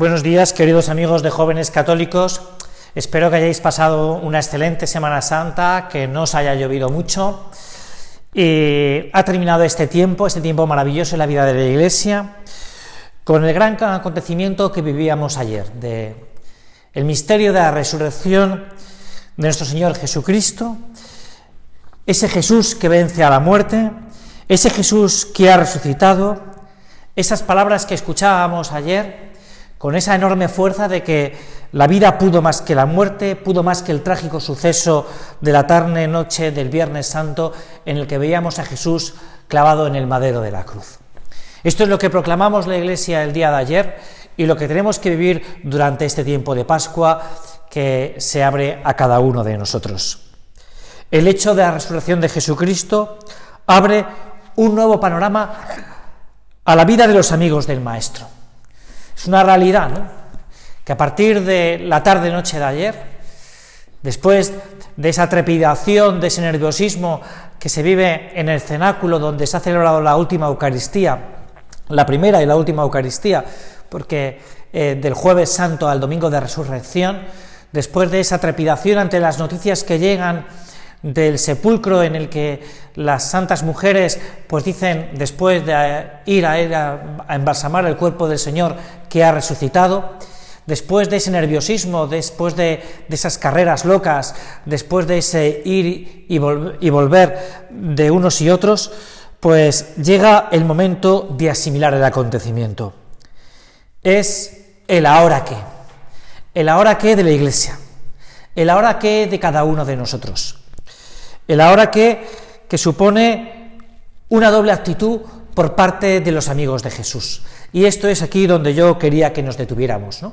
Buenos días, queridos amigos de jóvenes católicos. Espero que hayáis pasado una excelente Semana Santa, que no os haya llovido mucho. Y ha terminado este tiempo, este tiempo maravilloso en la vida de la Iglesia, con el gran acontecimiento que vivíamos ayer, de el misterio de la resurrección de nuestro Señor Jesucristo, ese Jesús que vence a la muerte, ese Jesús que ha resucitado, esas palabras que escuchábamos ayer, con esa enorme fuerza de que la vida pudo más que la muerte, pudo más que el trágico suceso de la tarde noche del Viernes Santo en el que veíamos a Jesús clavado en el madero de la cruz. Esto es lo que proclamamos la Iglesia el día de ayer y lo que tenemos que vivir durante este tiempo de Pascua que se abre a cada uno de nosotros. El hecho de la resurrección de Jesucristo abre un nuevo panorama a la vida de los amigos del Maestro. Es una realidad, ¿no? Que a partir de la tarde-noche de ayer, después de esa trepidación, de ese nerviosismo que se vive en el cenáculo donde se ha celebrado la última Eucaristía, la primera y la última Eucaristía, porque eh, del jueves santo al domingo de resurrección, después de esa trepidación ante las noticias que llegan del sepulcro en el que las santas mujeres pues dicen después de ir a, a, embalsamar el cuerpo del Señor que ha resucitado, después de ese nerviosismo, después de, esas carreras locas, después de ese ir y, y volver de unos y otros, pues llega el momento de asimilar el acontecimiento. Es el ahora qué, el ahora qué de la Iglesia, el ahora qué de cada uno de nosotros. El ahora que, que supone una doble actitud por parte de los amigos de Jesús. Y esto es aquí donde yo quería que nos detuviéramos. ¿no?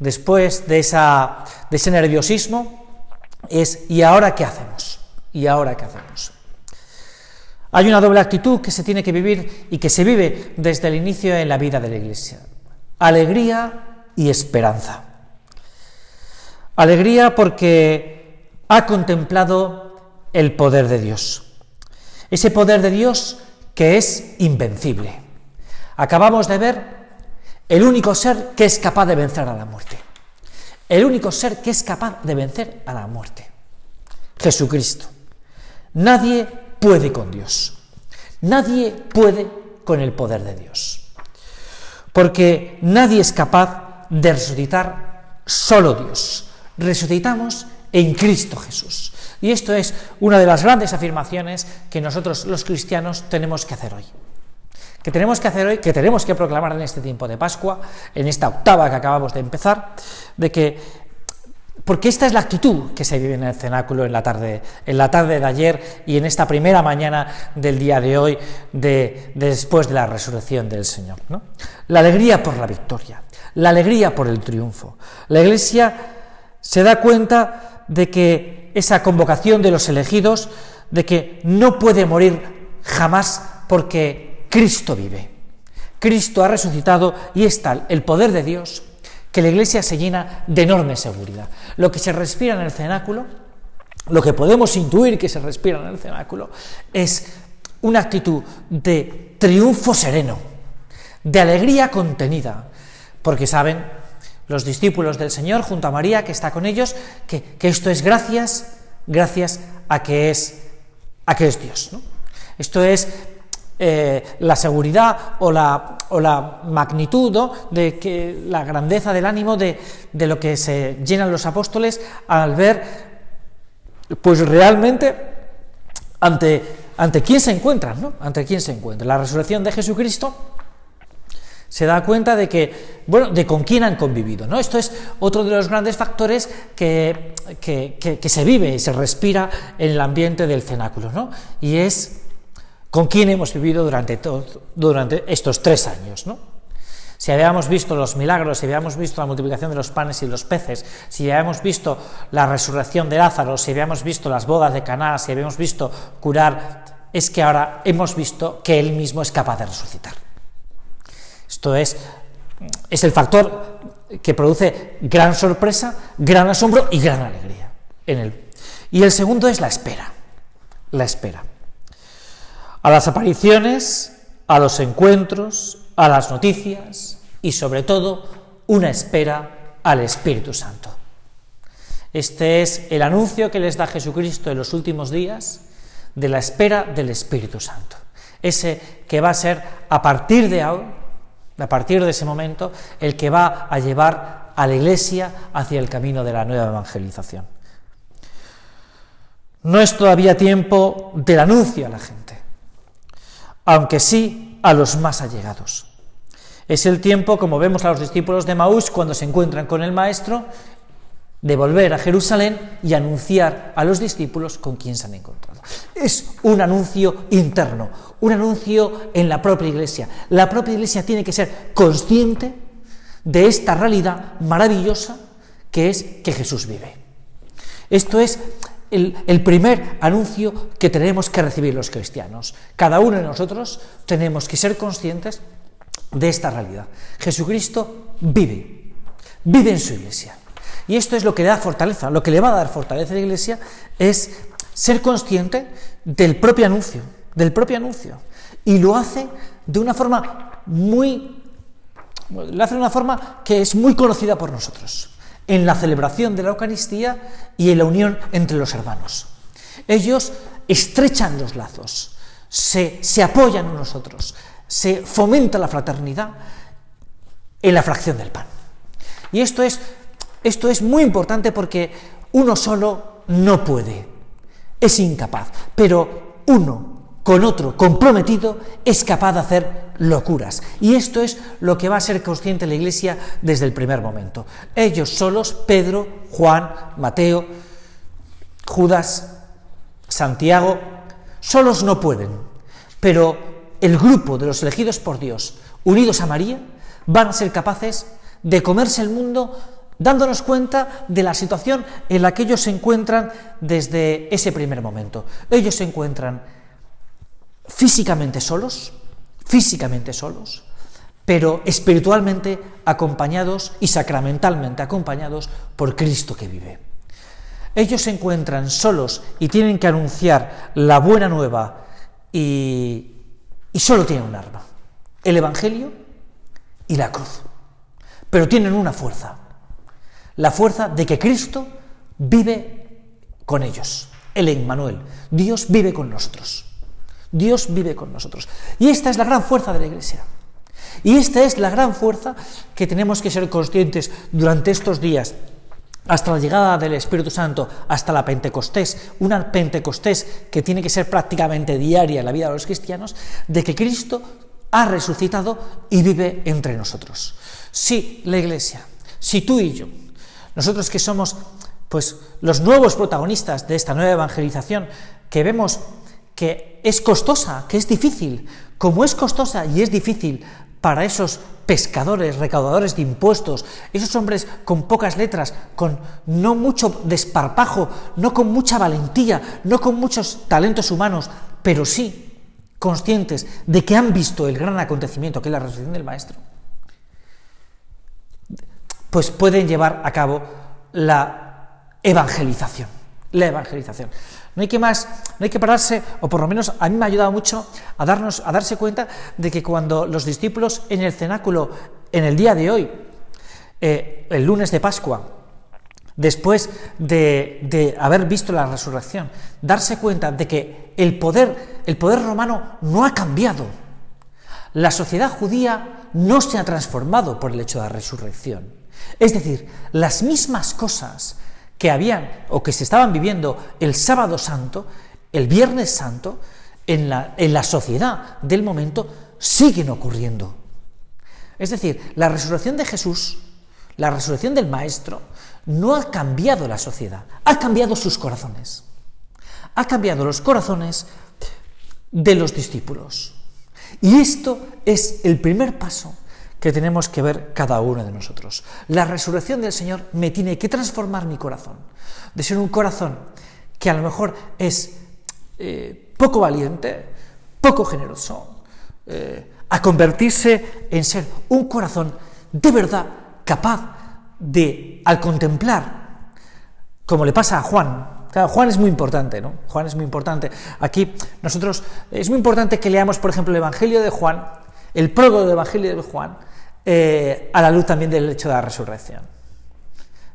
Después de, esa, de ese nerviosismo, es ¿y ahora qué hacemos? ¿Y ahora qué hacemos? Hay una doble actitud que se tiene que vivir y que se vive desde el inicio en la vida de la Iglesia. Alegría y esperanza. Alegría porque ha contemplado el poder de Dios. Ese poder de Dios que es invencible. Acabamos de ver el único ser que es capaz de vencer a la muerte. El único ser que es capaz de vencer a la muerte. Jesucristo. Nadie puede con Dios. Nadie puede con el poder de Dios. Porque nadie es capaz de resucitar solo Dios. Resucitamos en Cristo Jesús. Y esto es una de las grandes afirmaciones que nosotros los cristianos tenemos que hacer hoy. Que tenemos que hacer hoy, que tenemos que proclamar en este tiempo de Pascua, en esta octava que acabamos de empezar, de que porque esta es la actitud que se vive en el cenáculo en la tarde, en la tarde de ayer y en esta primera mañana del día de hoy, de, después de la resurrección del Señor. La alegría por la victoria, la alegría por el triunfo. La Iglesia se da cuenta de que esa convocación de los elegidos, de que no puede morir jamás porque Cristo vive. Cristo ha resucitado y es tal el poder de Dios que la iglesia se llena de enorme seguridad. Lo que se respira en el cenáculo, lo que podemos intuir que se respira en el cenáculo, es una actitud de triunfo sereno, de alegría contenida, porque saben los discípulos del Señor junto a María que está con ellos, que, esto es gracias, gracias a que es, a que es Dios. Esto es eh, la seguridad o la, magnitud de que la grandeza del ánimo de, de, lo que se llenan los apóstoles al ver, pues realmente ante, ante quién se encuentran, ¿no? Ante quién se encuentran. La resurrección de Jesucristo se da cuenta de que, bueno, de con quién han convivido, ¿no? Esto es otro de los grandes factores que, que, se vive y se respira en el ambiente del cenáculo, ¿no? Y es con quién hemos vivido durante, durante estos tres años, ¿no? Si habíamos visto los milagros, si habíamos visto la multiplicación de los panes y los peces, si habíamos visto la resurrección de Lázaro, si habíamos visto las bodas de Caná, si habíamos visto curar, es que ahora hemos visto que Él mismo es capaz de resucitar. Esto es, es el factor que produce gran sorpresa, gran asombro y gran alegría en él. Y el segundo es la espera, la espera. A las apariciones, a los encuentros, a las noticias y sobre todo una espera al Espíritu Santo. Este es el anuncio que les da Jesucristo en los últimos días de la espera del Espíritu Santo. Ese que va a ser a partir de ahora, a partir de ese momento, el que va a llevar a la Iglesia hacia el camino de la nueva evangelización. No es todavía tiempo del anuncio a la gente, aunque sí a los más allegados. Es el tiempo, como vemos a los discípulos de Maús cuando se encuentran con el Maestro, de volver a Jerusalén y anunciar a los discípulos con quién se han encontrado. Es un anuncio interno, un anuncio en la propia iglesia. La propia iglesia tiene que ser consciente de esta realidad maravillosa que es que Jesús vive. Esto es el, el, primer anuncio que tenemos que recibir los cristianos. Cada uno de nosotros tenemos que ser conscientes de esta realidad. Jesucristo vive, vive en su iglesia. Y esto es lo que le da fortaleza. Lo que le va a dar fortaleza a la iglesia es ser consciente del propio anuncio, del propio anuncio. Y lo hace de una forma muy, lo hace de una forma que es muy conocida por nosotros, en la celebración de la Eucaristía y en la unión entre los hermanos. Ellos estrechan los lazos, se, se apoyan unos otros, se fomenta la fraternidad en la fracción del pan. Y esto es esto es muy importante porque uno solo no puede, es incapaz, pero uno con otro comprometido es capaz de hacer locuras. Y esto es lo que va a ser consciente la Iglesia desde el primer momento. Ellos solos, Pedro, Juan, Mateo, Judas, Santiago, solos no pueden, pero el grupo de los elegidos por Dios, unidos a María, van a ser capaces de comerse el mundo dándonos cuenta de la situación en la que ellos se encuentran desde ese primer momento. Ellos se encuentran físicamente solos, físicamente solos, pero espiritualmente acompañados y sacramentalmente acompañados por Cristo que vive. Ellos se encuentran solos y tienen que anunciar la buena nueva y, solo tienen un arma, el Evangelio y la cruz, pero tienen una fuerza, la fuerza de que Cristo vive con ellos, el Emmanuel. Dios vive con nosotros. Dios vive con nosotros. Y esta es la gran fuerza de la Iglesia. Y esta es la gran fuerza que tenemos que ser conscientes durante estos días, hasta la llegada del Espíritu Santo, hasta la Pentecostés, una Pentecostés que tiene que ser prácticamente diaria en la vida de los cristianos, de que Cristo ha resucitado y vive entre nosotros. Sí, la Iglesia, si tú y yo nosotros que somos pues los nuevos protagonistas de esta nueva evangelización, que vemos que es costosa, que es difícil, como es costosa y es difícil para esos pescadores, recaudadores de impuestos, esos hombres con pocas letras, con no mucho desparpajo, no con mucha valentía, no con muchos talentos humanos, pero sí conscientes de que han visto el gran acontecimiento que es la resurrección del Maestro pues pueden llevar a cabo la evangelización. La evangelización. No hay que más, no hay que pararse, o por lo menos a mí me ha ayudado mucho a darnos, a darse cuenta de que cuando los discípulos en el cenáculo, en el día de hoy, eh, el lunes de Pascua, después de, de, haber visto la resurrección, darse cuenta de que el poder, el poder romano no ha cambiado. La sociedad judía no se ha transformado por el hecho de la resurrección. Es decir, las mismas cosas que habían o que se estaban viviendo el sábado santo, el viernes santo, en la, en la sociedad del momento, siguen ocurriendo. Es decir, la resurrección de Jesús, la resurrección del Maestro, no ha cambiado la sociedad, ha cambiado sus corazones. Ha cambiado los corazones de los discípulos. Y esto es el primer paso que tenemos que ver cada uno de nosotros. La resurrección del Señor me tiene que transformar mi corazón, de ser un corazón que a lo mejor es eh, poco valiente, poco generoso, eh, a convertirse en ser un corazón de verdad capaz de, al contemplar, como le pasa a Juan, Juan es muy importante, ¿no? Juan es muy importante. Aquí nosotros es muy importante que leamos, por ejemplo, el Evangelio de Juan, el prólogo del Evangelio de Juan, eh, a la luz también del hecho de la resurrección.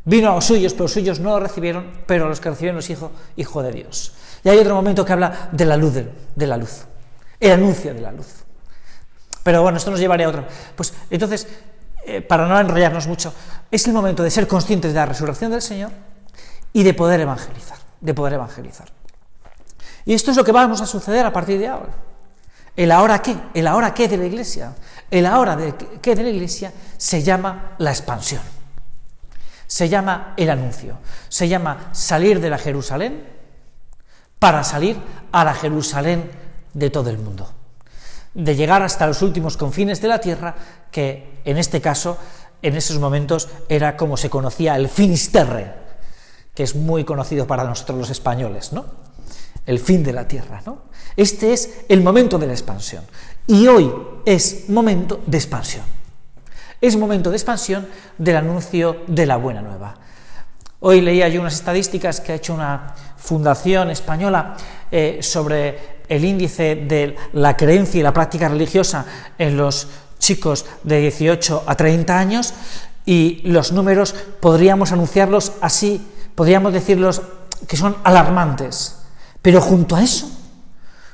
Vino a los suyos, pero los suyos no lo recibieron, pero los que recibieron los hijos, hijo de Dios. Y hay otro momento que habla de la luz, de, la luz, el anuncio de la luz. Pero bueno, esto nos llevaría a otro. Pues entonces, eh, para no enrollarnos mucho, es el momento de ser conscientes de la resurrección del Señor y de poder evangelizar, de poder evangelizar. Y esto es lo que vamos a suceder a partir de ahora. El ahora qué, el ahora qué de la iglesia, el ahora de qué de la iglesia se llama la expansión. Se llama el anuncio, se llama salir de la Jerusalén para salir a la Jerusalén de todo el mundo, de llegar hasta los últimos confines de la tierra, que en este caso, en esos momentos, era como se conocía el Finisterre, que es muy conocido para nosotros los españoles, ¿no? El fin de la tierra, ¿no? Este es el momento de la expansión. Y hoy es momento de expansión. Es momento de expansión del anuncio de la buena nueva. Hoy leía yo unas estadísticas que ha hecho una fundación española eh, sobre el índice de la creencia y la práctica religiosa en los chicos de 18 a 30 años y los números podríamos anunciarlos así, podríamos decirlos que son alarmantes. Pero junto a eso,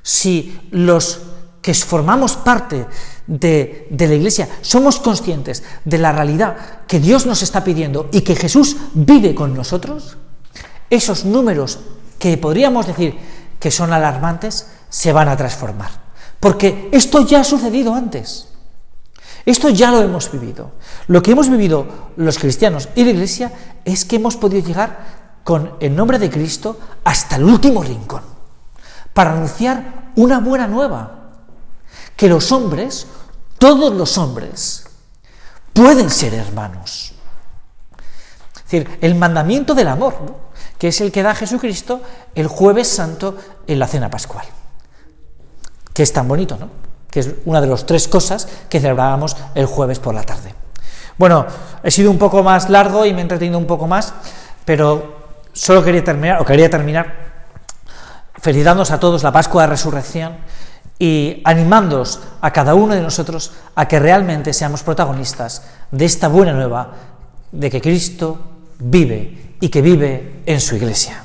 si los que formamos parte de, la Iglesia somos conscientes de la realidad que Dios nos está pidiendo y que Jesús vive con nosotros, esos números que podríamos decir que son alarmantes se van a transformar. Porque esto ya ha sucedido antes. Esto ya lo hemos vivido. Lo que hemos vivido los cristianos y la Iglesia es que hemos podido llegar con el nombre de Cristo hasta el último rincón para anunciar una buena nueva que los hombres, todos los hombres, pueden ser hermanos. Es decir, el mandamiento del amor, que es el que da Jesucristo el jueves santo en la cena pascual. Que es tan bonito, ¿no? Que es una de las tres cosas que celebrábamos el jueves por la tarde. Bueno, he sido un poco más largo y me he entretenido un poco más, pero solo quería terminar, o quería terminar, felicitándonos a todos la Pascua de Resurrección y animándoos a cada uno de nosotros a que realmente seamos protagonistas de esta buena nueva de que Cristo vive y que vive en su iglesia.